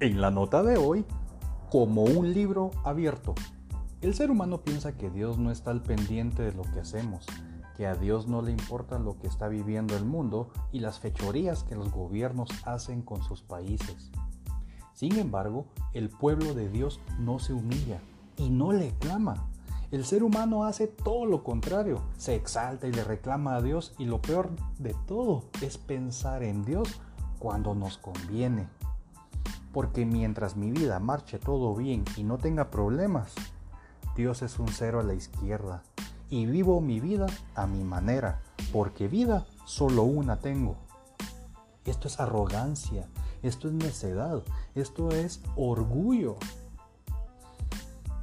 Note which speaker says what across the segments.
Speaker 1: En la nota de hoy, como un libro abierto. El ser humano piensa que Dios no está al pendiente de lo que hacemos, que a Dios no le importa lo que está viviendo el mundo y las fechorías que los gobiernos hacen con sus países. Sin embargo, el pueblo de Dios no se humilla y no le clama. El ser humano hace todo lo contrario, se exalta y le reclama a Dios y lo peor de todo es pensar en Dios cuando nos conviene porque mientras mi vida marche todo bien y no tenga problemas, Dios es un cero a la izquierda y vivo mi vida a mi manera, porque vida solo una tengo. Esto es arrogancia, esto es necedad, esto es orgullo.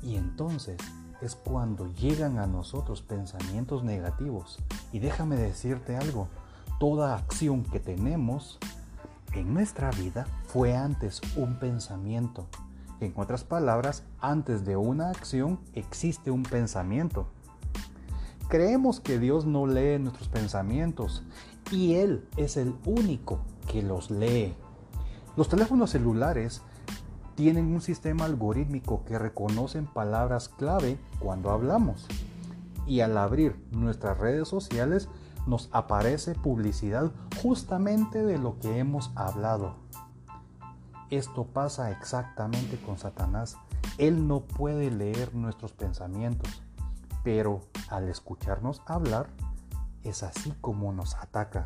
Speaker 1: Y entonces es cuando llegan a nosotros pensamientos negativos. Y déjame decirte algo, toda acción que tenemos en nuestra vida fue antes un pensamiento. En otras palabras, antes de una acción existe un pensamiento. Creemos que Dios no lee nuestros pensamientos y Él es el único que los lee. Los teléfonos celulares tienen un sistema algorítmico que reconocen palabras clave cuando hablamos. Y al abrir nuestras redes sociales nos aparece publicidad justamente de lo que hemos hablado. Esto pasa exactamente con Satanás. Él no puede leer nuestros pensamientos, pero al escucharnos hablar, es así como nos ataca.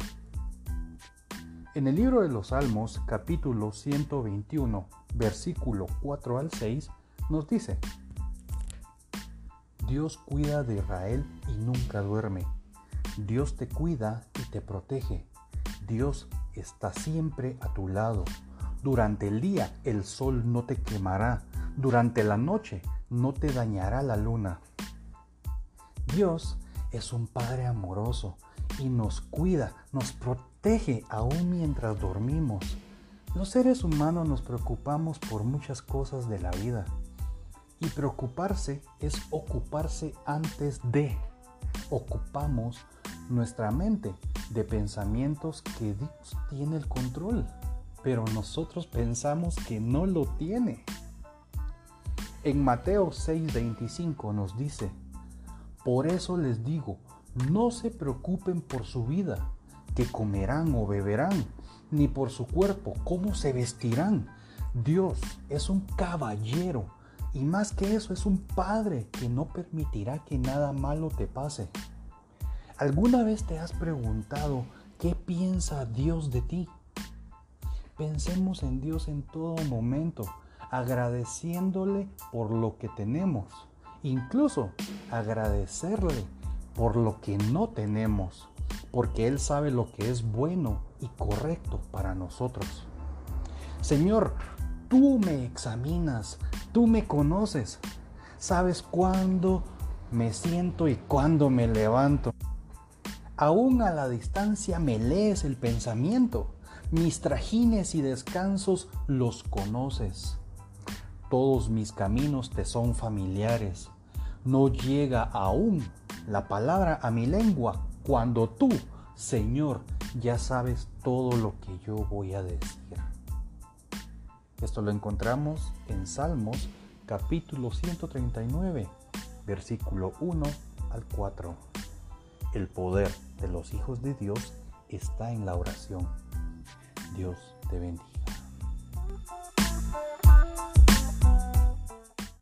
Speaker 1: En el libro de los Salmos, capítulo 121, versículo 4 al 6, nos dice, Dios cuida de Israel y nunca duerme Dios te cuida y te protege. Dios está siempre a tu lado. Durante el día el sol no te quemará. Durante la noche no te dañará la luna. Dios es un Padre amoroso y nos cuida, nos protege aún mientras dormimos. Los seres humanos nos preocupamos por muchas cosas de la vida. Y preocuparse es ocuparse antes de. Ocupamos nuestra mente de pensamientos que Dios tiene el control, pero nosotros pensamos que no lo tiene. En Mateo 6:25 nos dice, por eso les digo, no se preocupen por su vida, que comerán o beberán, ni por su cuerpo, cómo se vestirán. Dios es un caballero y más que eso es un padre que no permitirá que nada malo te pase. ¿Alguna vez te has preguntado qué piensa Dios de ti? Pensemos en Dios en todo momento, agradeciéndole por lo que tenemos, incluso agradecerle por lo que no tenemos, porque Él sabe lo que es bueno y correcto para nosotros. Señor, tú me examinas, tú me conoces, sabes cuándo me siento y cuándo me levanto. Aún a la distancia me lees el pensamiento, mis trajines y descansos los conoces. Todos mis caminos te son familiares. No llega aún la palabra a mi lengua cuando tú, Señor, ya sabes todo lo que yo voy a decir. Esto lo encontramos en Salmos capítulo 139, versículo 1 al 4. El poder de los hijos de Dios está en la oración. Dios te bendiga.